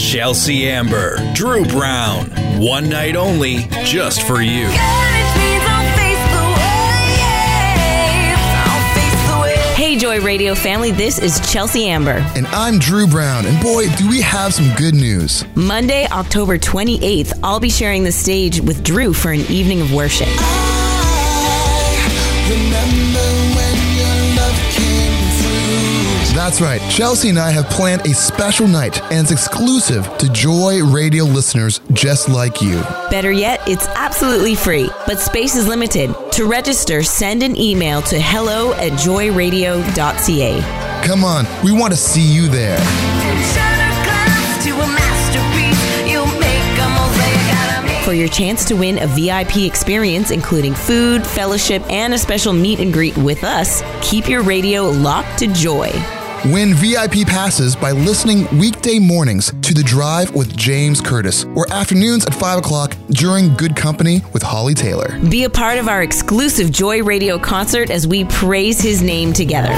Chelsea Amber, Drew Brown. One night only, just for you. Hey, Joy Radio family, this is Chelsea Amber. And I'm Drew Brown. And boy, do we have some good news. Monday, October 28th, I'll be sharing the stage with Drew for an evening of worship. That's right. Chelsea and I have planned a special night, and it's exclusive to Joy Radio listeners just like you. Better yet, it's absolutely free, but space is limited. To register, send an email to hello at joyradio.ca. Come on, we want to see you there. For your chance to win a VIP experience, including food, fellowship, and a special meet and greet with us, keep your radio locked to Joy. Win VIP passes by listening weekday mornings to The Drive with James Curtis or afternoons at 5 o'clock during Good Company with Holly Taylor. Be a part of our exclusive Joy Radio concert as we praise his name together.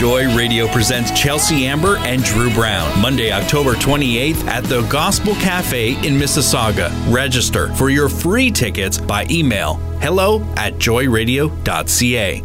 Joy Radio presents Chelsea Amber and Drew Brown, Monday, October 28th at the Gospel Cafe in Mississauga. Register for your free tickets by email hello at joyradio.ca.